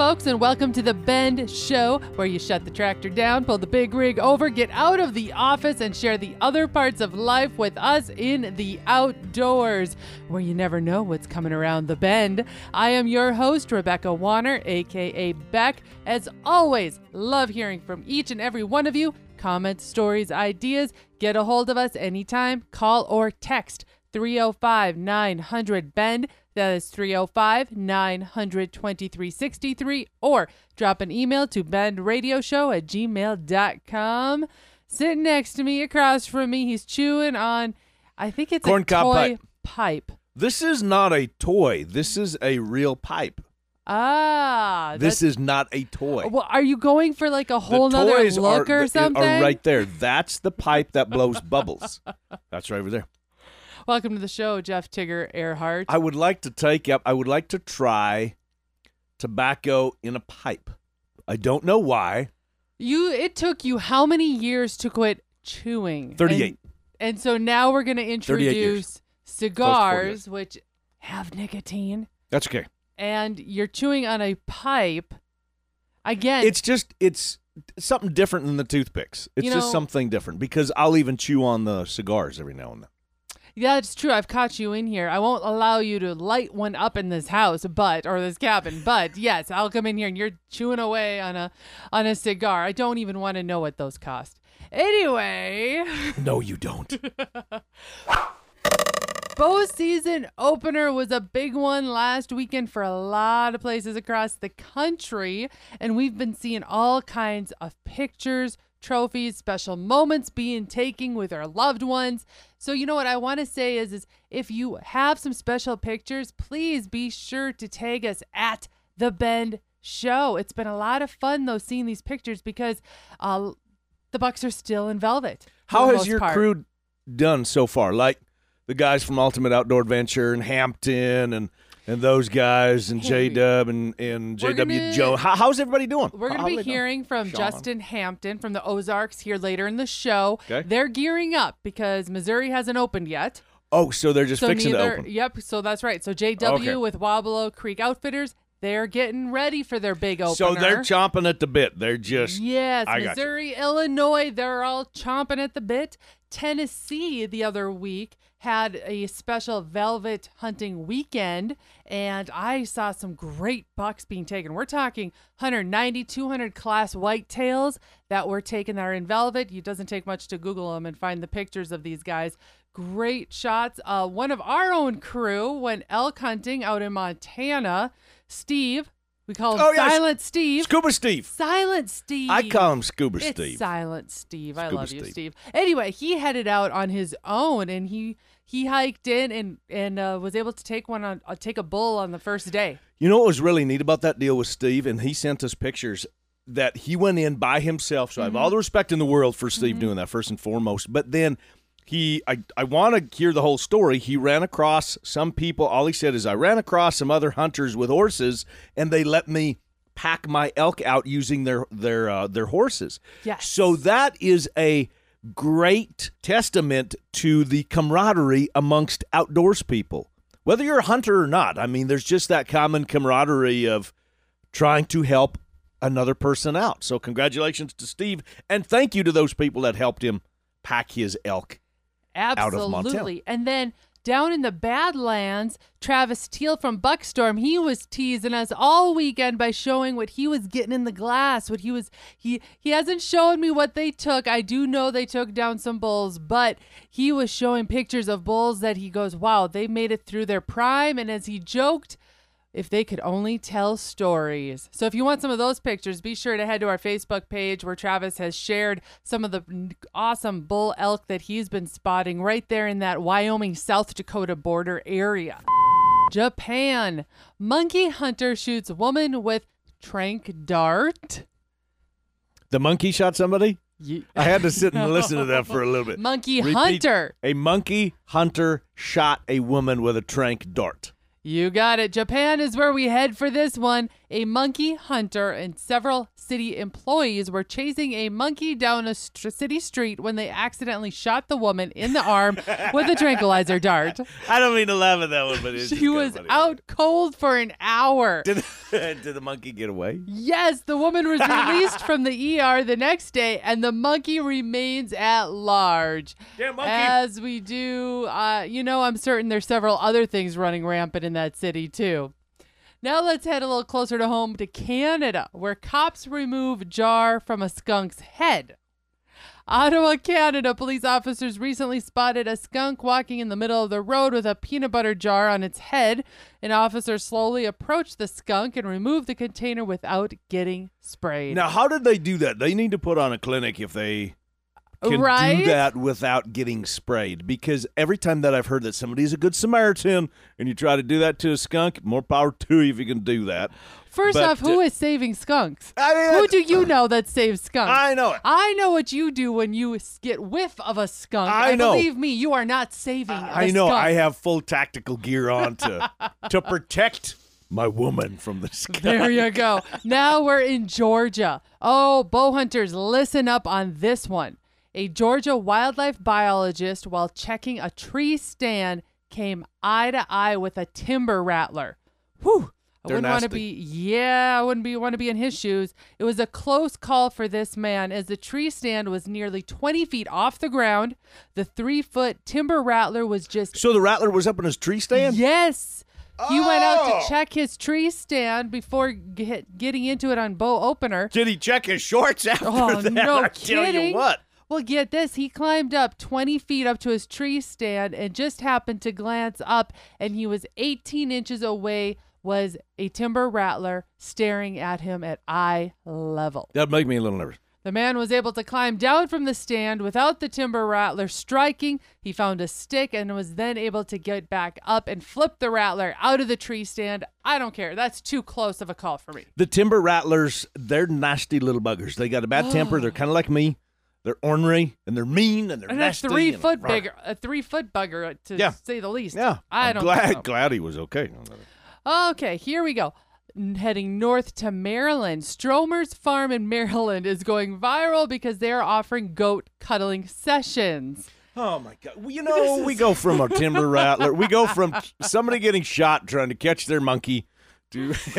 Folks, and welcome to the Bend Show, where you shut the tractor down, pull the big rig over, get out of the office, and share the other parts of life with us in the outdoors, where you never know what's coming around the bend. I am your host, Rebecca Warner, aka Beck. As always, love hearing from each and every one of you. Comments, stories, ideas. Get a hold of us anytime. Call or text 305 900 Bend. That is 305 900 2363. Or drop an email to bendradioshow at gmail.com. Sitting next to me, across from me, he's chewing on, I think it's Corn a cob toy pipe. pipe. This is not a toy. This is a real pipe. Ah, This is not a toy. Well, are you going for like a The whole nother look are, or something? Are right there. That's the pipe that blows bubbles. That's right over there. Welcome to the show, Jeff Tigger Earhart. I would like to take up. I would like to try tobacco in a pipe. I don't know why. you it took you how many years to quit chewing? 38. And, and so now we're going to introduce cigars which have nicotine That's okay. and you're chewing on a pipe. Again, It's just it's something different than the toothpicks. It's You just something different because I'll even chew on the cigars every now and then. Yeah, it's true. I've caught you in here. I won't allow you to light one up in this house, but or this cabin. But yes, I'll come in here and you're chewing away on a on a cigar. I don't even want to know what those cost. Anyway, No, you don't. bow season opener was a big one last weekend for a lot of places across the country, and we've been seeing all kinds of pictures, trophies, special moments being taken with our loved ones. So you know what I want to say is is if you have some special pictures, please be sure to tag us at the Bend Show. It's been a lot of fun though seeing these pictures because uh, the Bucks are still in velvet. How has your part. crew done so far? Like the guys from Ultimate Outdoor Adventure and Hampton and and those guys and J Dub and and JW Joe. How, how's everybody doing? We're going to be they doing? hearing from Sean. Justin Hampton from the Ozarks here later in the show. Okay. They're gearing up because Missouri hasn't opened yet. Oh, so they're just so fixing neither, to open. Yep, so that's right. So JW Okay. with Wabalo Creek Outfitters, they're getting ready for their big opener. So they're chomping at the bit. They're just Yes, I got you. Missouri, Illinois, they're all chomping at the bit. Tennessee the other week had a special velvet hunting weekend, and I saw some great bucks being taken. We're talking 190, 200 class whitetails that were taken that are in velvet. It doesn't take much to Google them and find the pictures of these guys. Great shots. Uh, one of our own crew went elk hunting out in Montana. Steve, we call him Oh, yeah, Silent Steve. Scuba Steve. Silent Steve. I call him Scuba It's Steve. Silent Steve. I Scuba love you, Steve. Steve. Anyway, he headed out on his own, and he he hiked in and and uh, was able to take one on uh, take a bull on the first day. You know what was really neat about that deal with Steve, and he sent us pictures that he went in by himself. So I have Mm-hmm. all the respect in the world for Steve doing that first and foremost. But then he, I, I want to hear the whole story. He ran across some people. All he said is, I ran across some other hunters with horses, and they let me pack my elk out using their their uh, their horses. Yes. So that is a great testament to the camaraderie amongst outdoors people. Whether you're a hunter or not, I mean, there's just that common camaraderie of trying to help another person out. So, congratulations to Steve, and thank you to those people that helped him pack his elk. Absolutely. And then down in the Badlands, Travis Teal from Buckstorm, he was teasing us all weekend by showing what he was getting in the glass. What he was he he hasn't shown me what they took. I do know they took down some bulls, but he was showing pictures of bulls that he goes, "Wow, they made it through their prime." And as he joked, if they could only tell stories. So if you want some of those pictures, be sure to head to our Facebook page where Travis has shared some of the awesome bull elk that he's been spotting right there in that Wyoming South Dakota border area. Japan. Monkey hunter shoots woman with trank dart. The monkey shot somebody? I had to sit and listen to that for a little bit. Monkey Repeat. hunter. A monkey hunter shot a woman with a trank dart. You got it. Japan is where we head for this one. A monkey hunter and several city employees were chasing a monkey down a st- city street when they accidentally shot the woman in the arm with a tranquilizer dart. I don't mean to laugh at that one, but it's just She kinda was funny. out cold for an hour. Did, did the monkey get away? Yes, the woman was released from the ER the next day, and the monkey remains at large. Damn monkey. As we do, uh, you know, I'm certain there's several other things running rampant in that city, too. Now let's head a little closer to home to Canada, where cops remove jar from a skunk's head. Ottawa, Canada, police officers recently spotted a skunk walking in the middle of the road with a peanut butter jar on its head. An officer slowly approached the skunk and removed the container without getting sprayed. Now, how did they do that? They need to put on a clinic if they can right? do that without getting sprayed. Because every time that I've heard that somebody's a good Samaritan and you try to do that to a skunk, more power to you if you can do that. First but, off, who uh, is saving skunks? I mean, Who do you know that saves skunks? I know it. I know what you do when you get whiff of a skunk. I and know. Believe me, you are not saving. I a know. skunk. I have full tactical gear on to to protect my woman from the skunk. There you go. Now we're in Georgia. Oh, bow hunters, listen up on this one. A Georgia wildlife biologist, while checking a tree stand, came eye to eye with a timber rattler. Whew. I They're wouldn't want to be, yeah, I wouldn't be want to be in his shoes. It was a close call for this man, as the tree stand was nearly 20 feet off the ground. The three foot timber rattler was just So the rattler was up in his tree stand. Yes. He went out Oh. to check his tree stand before get, getting into it on bow opener. Did he check his shorts after Oh, that? no I tell kidding. you what. Well, get this. He climbed up 20 feet up to his tree stand and just happened to glance up, and he was 18 inches away. Was a timber rattler staring at him at eye level. That'd make me a little nervous. The man was able to climb down from the stand without the timber rattler striking. He found a stick and was then able to get back up and flip the rattler out of the tree stand. I don't care. That's too close of a call for me. The timber rattlers, they're nasty little buggers. They got a bad temper. They're kind of like me. They're ornery and they're mean and they're And a three and- foot bigger, a three foot bugger uh, to Yeah. say the least. Yeah, I I'm don't glad know. glad he was okay. Okay, here we go. Heading north to Maryland. Stromer's Farm in Maryland is going viral because they're offering goat cuddling sessions. Oh my god! Well, you know, we go from a timber rattler. We go from somebody getting shot trying to catch their monkey to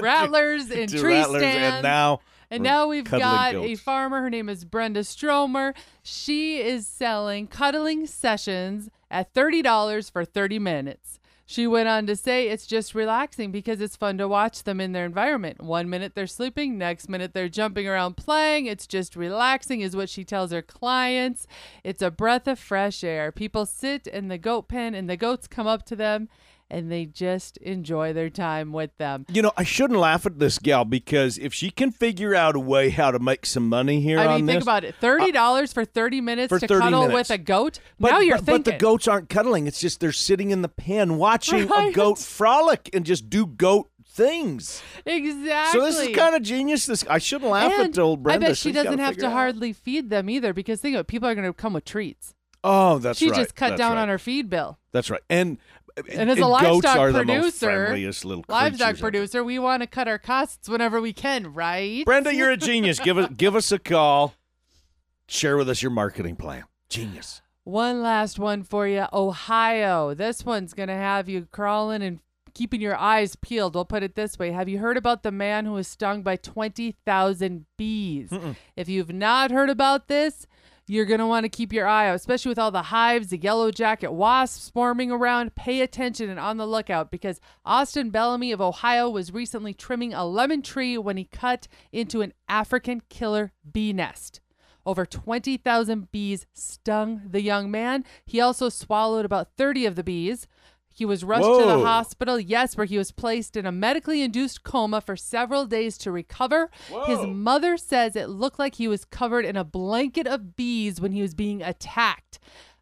Rattlers and to tree rattlers, stands. and now And we're now we've got a farmer. Her name is Brenda Stromer. She is selling cuddling sessions at $30 for 30 minutes. She went on to say it's just relaxing because it's fun to watch them in their environment. One minute they're sleeping, next minute they're jumping around playing. It's just relaxing, is what she tells her clients. It's a breath of fresh air. People sit in the goat pen and the goats come up to them and they just enjoy their time with them. You know, I shouldn't laugh at this gal because if she can figure out a way how to make some money here I on mean, this, think about it. Thirty dollars for thirty minutes for to 30 cuddle minutes. with a goat. But, now you're but, thinking. but the goats aren't cuddling. It's just they're sitting in the pen watching a goat frolic and just do goat things. exactly. So this is kind of genius. This I shouldn't laugh and at old Brenda. I bet she She's doesn't have to hardly feed them either because think of it, people are going to come with treats. Oh, that's she right. just cut That's down right. on her feed bill. That's right. And And as a goats livestock are the most producer, little Livestock producer, we want to cut our costs whenever we can, right? Brenda, you're a genius. give us give us a call. Share with us your marketing plan. Genius. One last one for you. Ohio. This one's going to have you crawling and keeping your eyes peeled. We'll put it this way. Have you heard about the man who was stung by 20,000 bees? If you've not heard about this, you're going to want to keep your eye out, especially with all the hives, the yellow jacket wasps swarming around. Pay attention and on the lookout because Austin Bellamy of Ohio was recently trimming a lemon tree when he cut into an African killer bee nest. Over 20,000 bees stung the young man. He also swallowed about 30 of the bees. He was rushed to the hospital, yes, where he was placed in a medically induced coma for several days to recover. His mother says it looked like he was covered in a blanket of bees when he was being attacked.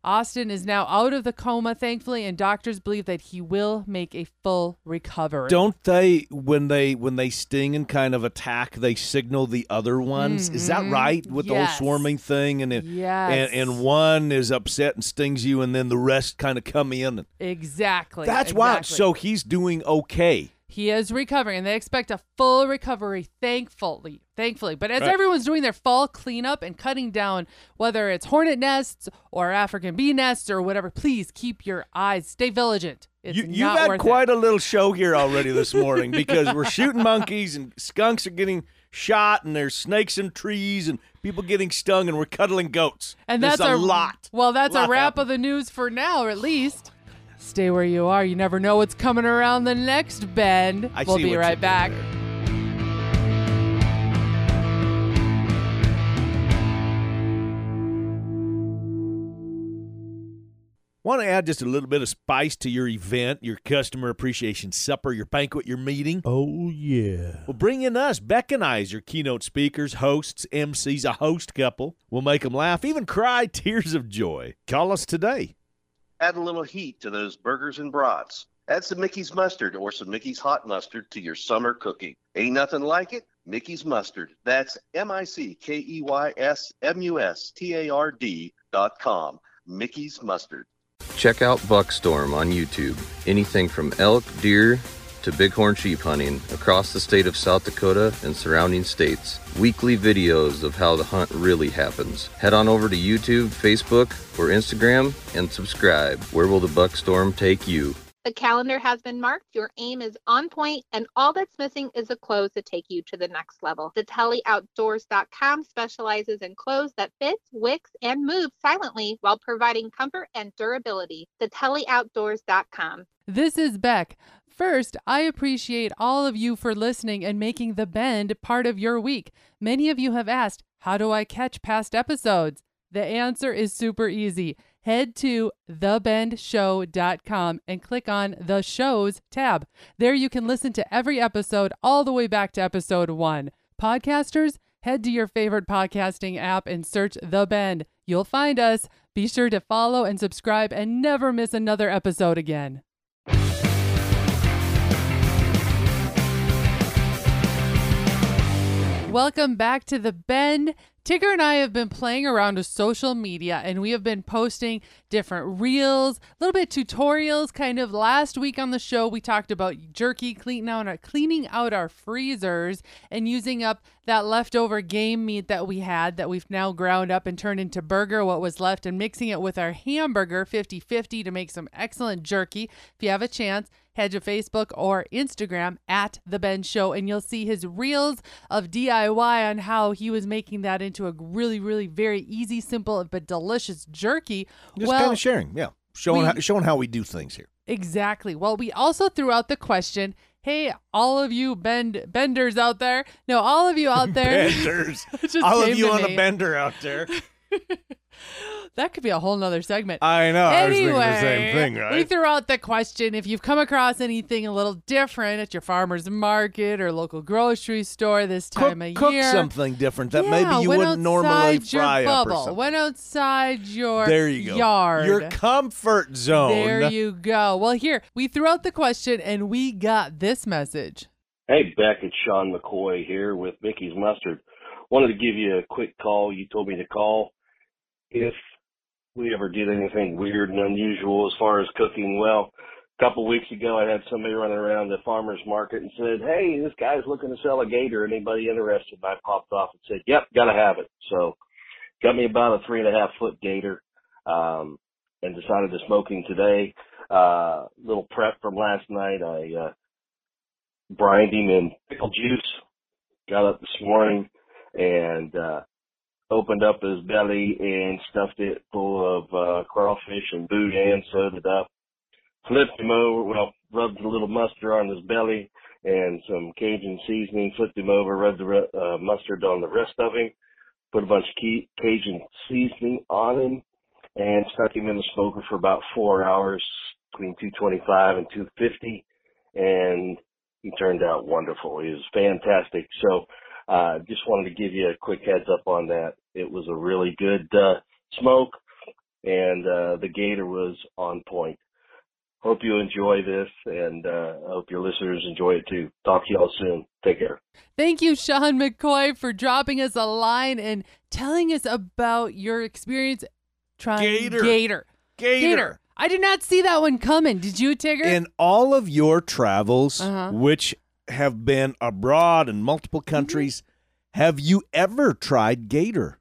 Austin is now out of the coma, thankfully, and doctors believe that he will make a full recovery. Don't they when they when they sting and kind of attack, they signal the other ones? Is that right with the Mm-hmm. Whole swarming thing? And it, Yes. and and one is upset and stings you, and then the rest kind of come in. And exactly. that's why. So he's doing okay. He is recovering, and they expect a full recovery, thankfully. Thankfully. But as Right. everyone's doing their fall cleanup and cutting down, whether it's hornet nests or African bee nests or whatever, please keep your eyes, stay vigilant. It's You, you've not had quite it. a little show here already this morning because we're shooting monkeys and skunks are getting shot and there's snakes in trees and people getting stung and we're cuddling goats. And There's that's a our lot. Well, that's a wrap happening. of the news for now, or at least. Stay where you are. You never know what's coming around the next bend. I we'll be right back. Want to add just a little bit of spice to your event, your customer appreciation supper, your banquet, your meeting? Oh, yeah. Well, bring in us, Beck and I, as your keynote speakers, hosts, MCs, a host couple. We'll make them laugh, even cry tears of joy. Call us today. Add a little heat to those burgers and brats. Add some Mickey's mustard or some Mickey's hot mustard to your summer cooking. Ain't nothing like it. Mickey's mustard. That's M I C K E Y S M U S T A R D dot com. Mickey's mustard. Check out Buckstorm on YouTube. Anything from elk, deer, to bighorn sheep hunting across the state of South Dakota and surrounding states. Weekly videos of how the hunt really happens. Head on over to YouTube, Facebook, or Instagram and subscribe. Where will the Buckstorm take you? The calendar has been marked, your aim is on point, and all that's missing is a clothes to take you to the next level. TheTellyOutdoors.com specializes in clothes that fits, wicks, and move silently while providing comfort and durability. TheTellyOutdoors.com. This is Beck. First, I appreciate all of you for listening and making The Bend part of your week. Many of you have asked, How do I catch past episodes? The answer is super easy. Head to thebendshow.com and click on the shows tab. There you can listen to every episode all the way back to episode one. Podcasters, head to your favorite podcasting app and search The Bend. You'll find us. Be sure to follow and subscribe and never miss another episode again. Welcome back to the Bend. Tigger and I have been playing around with social media and we have been posting different reels, a little bit tutorials. Kind of last week on the show, we talked about jerky cleaning out our, cleaning out our freezers and using up that leftover game meat that we had that we've now ground up and turned into burger, what was left, and mixing it with our hamburger 50 50 to make some excellent jerky. If you have a chance, head to Facebook or Instagram at The Bend Show, and you'll see his reels of DIY on how he was making that into a really, really very easy, simple, but delicious jerky. Just well, kind of sharing, yeah. Showing, we- how, showing how we do things here. Exactly. Well, we also threw out the question. Hey, all of you bend benders out there. No, all of you out there. Benders. All of you on a bender out there. That could be a whole nother segment. I know. I was anyway, thinking the same thing, we threw out the question if you've come across anything a little different at your farmer's market or local grocery store this cook, time of cook year. something different that Yeah, maybe you went wouldn't normally outside your fry up or bubble. something. Went outside your there you go. yard. Your comfort zone. There you go. Well, here, we threw out the question and we got this message. Hey, Beck, it's Sean McCoy here with Mickey's Mustard. Wanted to give you a quick call. You told me to call if we ever did anything weird and unusual as far as cooking. Well, a couple of weeks ago, I had somebody running around the farmer's market and said, Hey, this guy's looking to sell a gator. Anybody interested? I popped off and said, Yep, gotta have it. So got me about a three and a half foot gator, um, and decided to smoke him today. Uh, little prep from last night. I, uh, brined him in pickle juice. Got up this morning and uh opened up his belly and stuffed it full of uh crawfish and boudin, sewed it up. Flipped him over, well, rubbed a little mustard on his belly and some Cajun seasoning, flipped him over, rubbed the uh, mustard on the rest of him, put a bunch of Ca- Cajun seasoning on him, and stuck him in the smoker for about four hours between 225 and 250. And he turned out wonderful. He was fantastic. So, uh, just wanted to give you a quick heads up on that. It was a really good, uh, smoke and, uh, the gator was on point. Hope you enjoy this and, uh, I hope your listeners enjoy it too. Talk to y'all soon. Take care. Thank you, Sean McCoy, for dropping us a line and telling us about your experience trying Gator. Gator. Gator. I did not see that one coming. Did you, Tigger? In all of your travels, Uh-huh. which have been abroad in multiple Mm-hmm. countries, have you ever tried gator?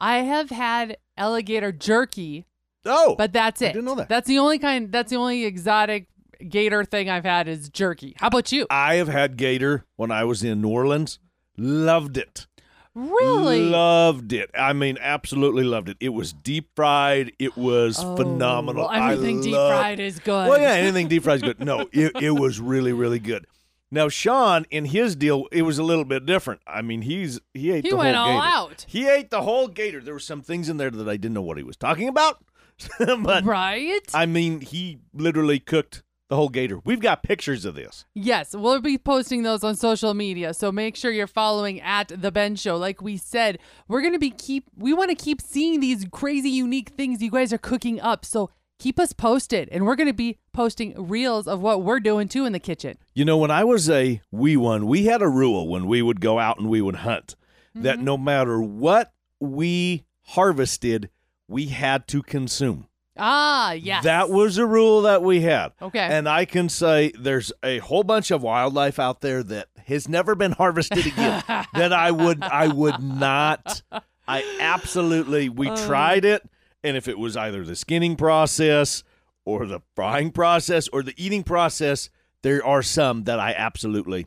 I have had alligator jerky, Oh, but that's it. I didn't know that. That's the only kind. That's the only exotic gator thing I've had is jerky. How about you? I have had gator when I was in New Orleans. Loved it. Really? Loved it. I mean, absolutely loved it. It was deep fried. It was Oh, phenomenal. well, everything I deep love- fried is good. Well, yeah, anything deep fried is good. No, it, it was really, really good. Now, Sean, in his deal, it was a little bit different. I mean, he's he ate He the went whole all gator. out. He ate the whole gator. There were some things in there that I didn't know what he was talking about, but right? I mean, he literally cooked the whole gator. We've got pictures of this. Yes, we'll be posting those on social media. So make sure you're following at the Bend Show. Like we said, we're gonna be keep we want to keep seeing these crazy unique things you guys are cooking up. So keep us posted and we're gonna be posting reels of what we're doing too in the kitchen. You know, when I was a wee one, we had a rule when we would go out and we would hunt Mm-hmm. that no matter what we harvested, we had to consume. Ah, yes. That was a rule that we had. Okay. And I can say there's a whole bunch of wildlife out there that has never been harvested again that I would I would not I absolutely we Oh. tried it and if it was either the skinning process or the frying process or the eating process, there are some that I absolutely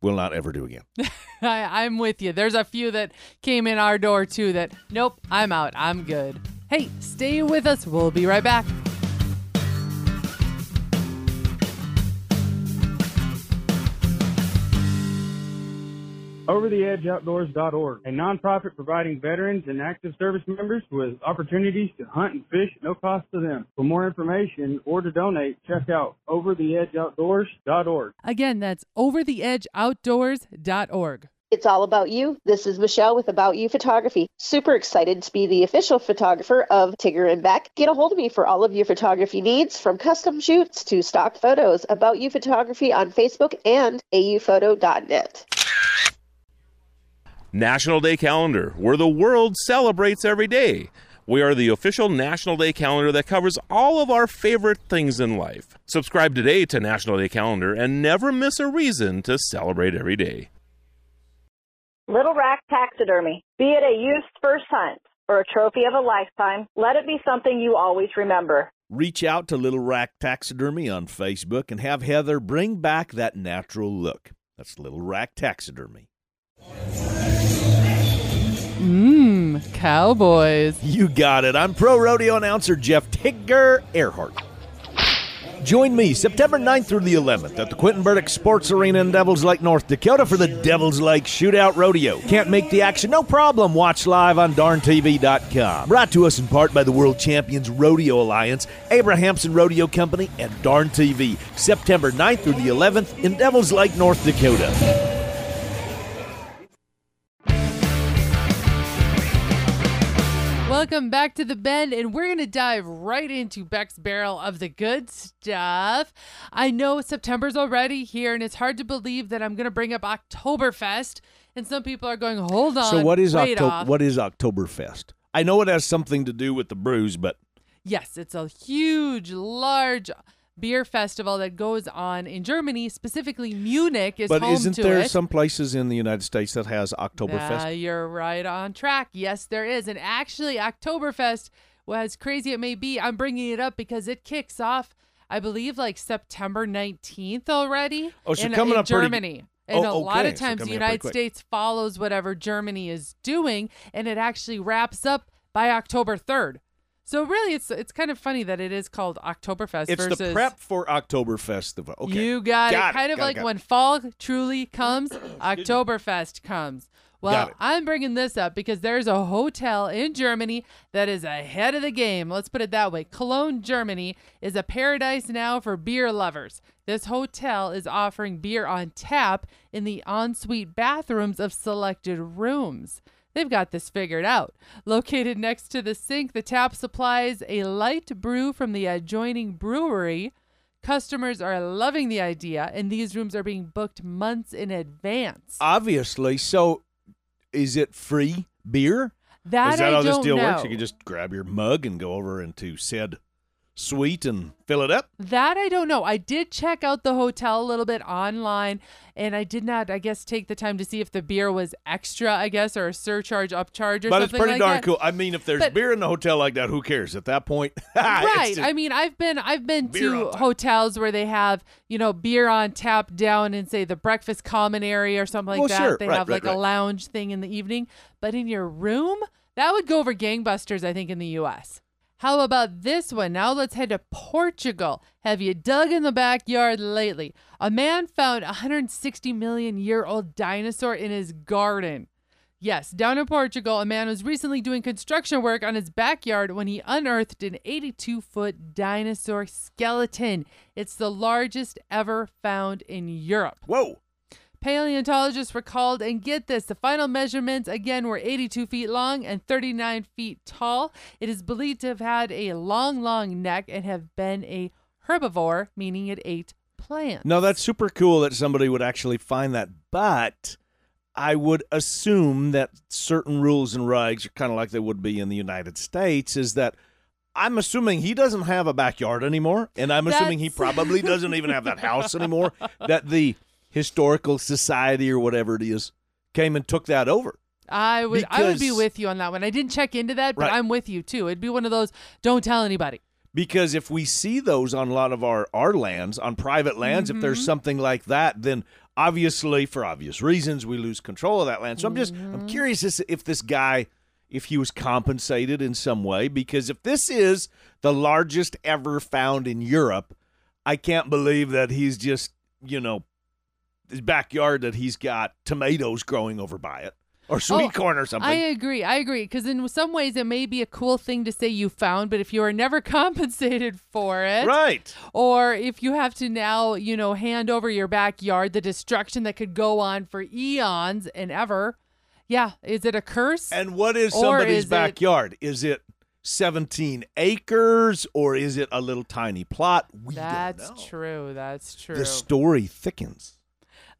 will not ever do again. I, I'm with you. There's a few that came in our door too that, nope, I'm out. I'm good. Hey, stay with us. We'll be right back. OverTheEdgeOutdoors.org, a nonprofit providing veterans and active service members with opportunities to hunt and fish at no cost to them. For more information or to donate, check out OverTheEdgeOutdoors.org. Again, that's overtheedgeoutdoors.org. It's all about you. This is Michelle with About You Photography. Super excited to be the official photographer of Tigger and Beck. Get a hold of me for all of your photography needs, from custom shoots to stock photos. About You Photography on Facebook and auphoto.net. National Day Calendar, where the world celebrates every day. We are the official National Day Calendar that covers all of our favorite things in life. Subscribe today to National Day Calendar and never miss a reason to celebrate every day. Little Rack Taxidermy. Be it a youth's first hunt or a trophy of a lifetime, let it be something you always remember. Reach out to Little Rack Taxidermy on Facebook and have Heather bring back that natural look. That's Little Rack Taxidermy. Mmm, cowboys. You got it. I'm pro rodeo announcer Jeff Tigger Earhart. Join me September 9th through the 11th at the Quentin Burdick Sports Arena in Devils Lake, North Dakota for the Devils Lake Shootout Rodeo. Can't make the action? No problem. Watch live on darntv.com. Brought to us in part by the World Champions Rodeo Alliance, Abrahamson Rodeo Company, and Darn TV. September 9th through the 11th in Devils Lake, North Dakota. Welcome back to the Bend, and we're going to dive right into Beck's barrel of the good stuff. I know September's already here, and it's hard to believe that I'm going to bring up Oktoberfest, and some people are going, hold on. So what is wait Octo- off. what is Oktoberfest? I know it has something to do with the brews, but Yes, it's a huge, large beer festival that goes on in Germany, specifically Munich is but home isn't to there it. some places in the United States that has Oktoberfest? Uh, you're right on track. Yes, there is. And actually, Oktoberfest, well, as crazy it may be, I'm bringing it up because it kicks off, I believe, like September 19th already. Oh, so in, coming in up pretty- Germany. And Oh, a lot of So times the up pretty United. States follows whatever Germany is doing, and it actually wraps up by October 3rd. So really, it's it's kind of funny that it is called Oktoberfest it's versus the prep for Oktoberfest. Okay. you got, Got it. Kind of got like got when fall truly comes, Oktoberfest comes. Well, I'm bringing this up because there's a hotel in Germany that is ahead of the game. Let's put it that way. Cologne, Germany is a paradise now for beer lovers. This hotel is offering beer on tap in the ensuite bathrooms of selected rooms. They've got this figured out. Located next to the sink, the tap supplies a light brew from the adjoining brewery. Customers are loving the idea, and these rooms are being booked months in advance. Obviously. So, is it free beer? That is that I how this don't deal know. works? You can just grab your mug and go over into said suite and fill it up? That I don't know. I did check out the hotel a little bit online and I did not, I guess, take the time to see if the beer was extra, I guess, or a surcharge, upcharge or But it's pretty like darn that. cool. I mean, if there's But- beer in the hotel like that, who cares at that point? Right. I mean, I've been I've been to hotels where they have you know beer on tap down in say the breakfast common area or something like Well, that. sure. They Right, have right, like a lounge thing in the evening, but in your room that would go over gangbusters. I think in the U.S. How about this one? Now let's head to Portugal. Have you dug in the backyard lately? A man found a 160 million year old dinosaur in his garden. Yes, down in Portugal, a man was recently doing construction work on his backyard when he unearthed an 82 foot dinosaur skeleton. It's the largest ever found in Europe. Whoa. Paleontologists were called, and get this the final measurements again were 82 feet long and 39 feet tall. It is believed to have had a long, long neck and have been a herbivore, meaning it ate plants. No, that's super cool that somebody would actually find that. But I would assume that certain rules and regs are kind of like they would be in the United States. Is that I'm assuming he doesn't have a backyard anymore, and I'm assuming he probably doesn't even have that house anymore. That the historical society or whatever it is came and took that over. I would I would be with you on that one. I didn't check into that, but Right. I'm with you too. It'd be one of those don't tell anybody. Because if we see those on a lot of our, our lands, on private lands, if there's Mhm. something like that, then obviously, for obvious reasons, we lose control of that land. So I'm just, Mm-hmm. I'm curious as if this guy, if he was compensated in some way, because if this is the largest ever found in Europe, I can't believe that he's just, you know, his backyard that he's got tomatoes growing over by it or sweet Oh, corn or something. I agree. I agree. Because in some ways, it may be a cool thing to say you found, but if you are never compensated for it, right. Or if you have to now, you know, hand over your backyard, the destruction that could go on for eons and ever. Yeah, is it a curse? And what is somebody's is backyard? Is it 17 acres or is it a little tiny plot? We That's don't know. true. That's true. The story thickens.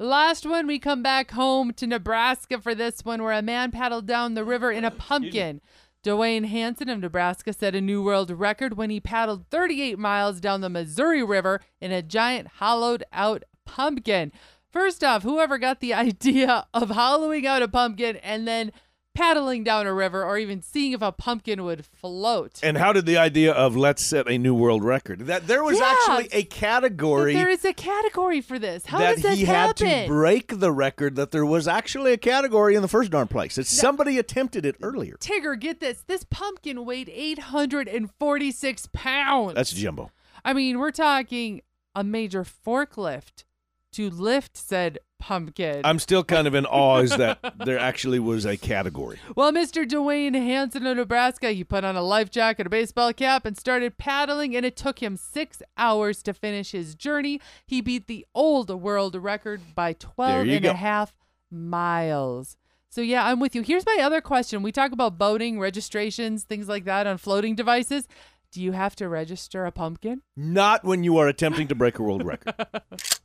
Last one, we come back home to Nebraska for this one, where a man paddled down the river in a pumpkin. Dwayne Hanson of Nebraska set a new world record when he paddled 38 miles down the Missouri River in a giant hollowed out pumpkin. First off, whoever got the idea of hollowing out a pumpkin and then paddling down a river or even seeing if a pumpkin would float. And how did the idea of let's set a new world record? That there was Yeah. actually a category there is a category for this. How that does this he happen? had to break the record that there was actually a category in the first darn place. That somebody attempted it earlier. Tigger, get this. This pumpkin weighed 846 pounds. That's jumbo. I mean, we're talking a major forklift to lift said pumpkin. I'm still kind of in awe is that there actually was a category. well, Mr. Dwayne Hanson of Nebraska, he put on a life jacket, a baseball cap, and started paddling, and it took him six hours to finish his journey. He beat the old world record by 12 you and a half miles. So, yeah, I'm with you. Here's my other question. We talk about boating, registrations, things like that on floating devices. Do you have to register a pumpkin? Not when you are attempting to break a world record.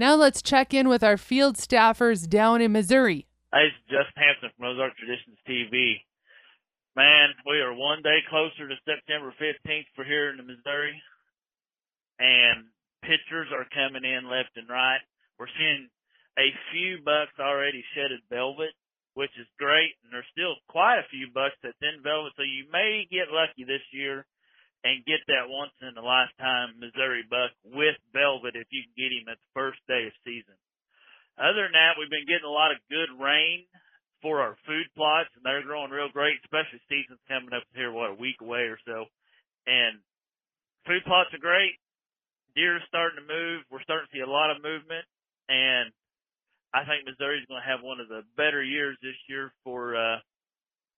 Now let's check in with our field staffers down in Missouri. Hey, it's Justin Hampson from Ozark Traditions TV. Man, we are one day closer to September 15th for here in the Missouri, and pictures are coming in left and right. We're seeing a few bucks already shedded velvet, which is great, and there's still quite a few bucks that's in velvet, so you may get lucky this year and get that once in a lifetime Missouri buck with velvet if you can get him at the first day of season. Other than that, we've been getting a lot of good rain for our food plots, and they're growing real great, especially season's coming up here, what, a week away or so. And food plots are great. Deer are starting to move. We're starting to see a lot of movement, and I think Missouri's going to have one of the better years this year for uh,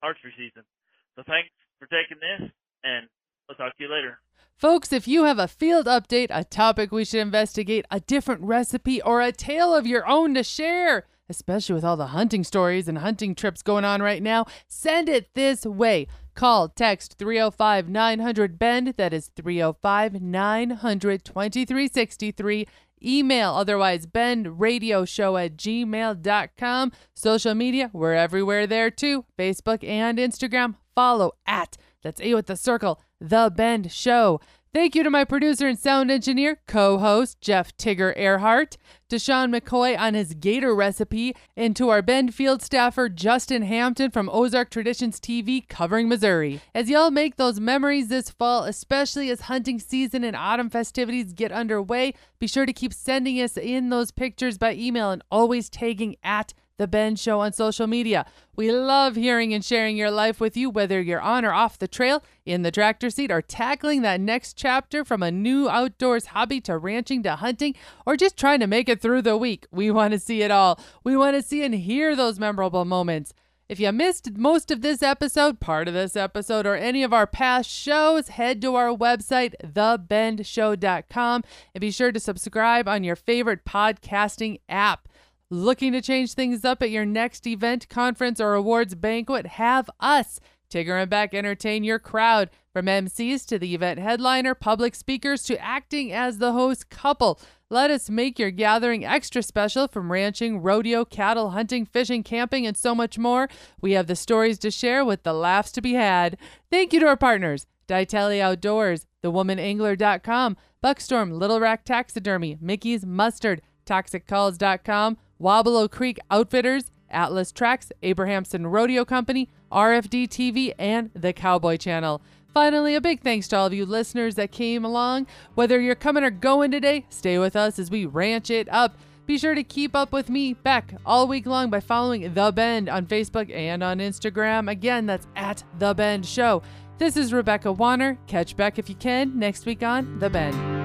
archery season. So thanks for taking this, and I'll talk to you later. Folks, if you have a field update, a topic we should investigate, a different recipe, or a tale of your own to share, especially with all the hunting stories and hunting trips going on right now, send it this way. Call, text 305 900 BEND. That is 305 900 2363. Email, otherwise, bendradioshow at gmail.com. Social media, we're everywhere there too. Facebook and Instagram. Follow at, that's A with the circle, The Bend Show. Thank you to my producer and sound engineer, co host Jeff Tigger Earhart, to Sean McCoy on his gator recipe, and to our Bend field staffer, Justin Hampton from Ozark Traditions TV covering Missouri. As y'all make those memories this fall, especially as hunting season and autumn festivities get underway, be sure to keep sending us in those pictures by email and always tagging at the Bend Show on social media. We love hearing and sharing your life with you, whether you're on or off the trail, in the tractor seat, or tackling that next chapter from a new outdoors hobby to ranching to hunting, or just trying to make it through the week. We want to see it all. We want to see and hear those memorable moments. If you missed most of this episode, part of this episode, or any of our past shows, head to our website, thebendshow.com, and be sure to subscribe on your favorite podcasting app. Looking to change things up at your next event, conference, or awards banquet? Have us, Tigger and Beck, entertain your crowd. From MCs to the event headliner, public speakers to acting as the host couple. Let us make your gathering extra special from ranching, rodeo, cattle, hunting, fishing, camping, and so much more. We have the stories to share with the laughs to be had. Thank you to our partners, Ditali Outdoors, TheWomanAngler.com, Buckstorm, Little Rack Taxidermy, Mickey's Mustard, ToxicCalls.com, Wabalo Creek Outfitters, Atlas Tracks, Abrahamson Rodeo Company, RFD TV, and the Cowboy Channel. Finally, a big thanks to all of you listeners that came along. Whether you're coming or going today, stay with us as we ranch it up. Be sure to keep up with me, Beck, all week long by following The Bend on Facebook and on Instagram. Again, that's at The Bend Show. This is Rebecca Warner. Catch Beck if you can next week on The Bend.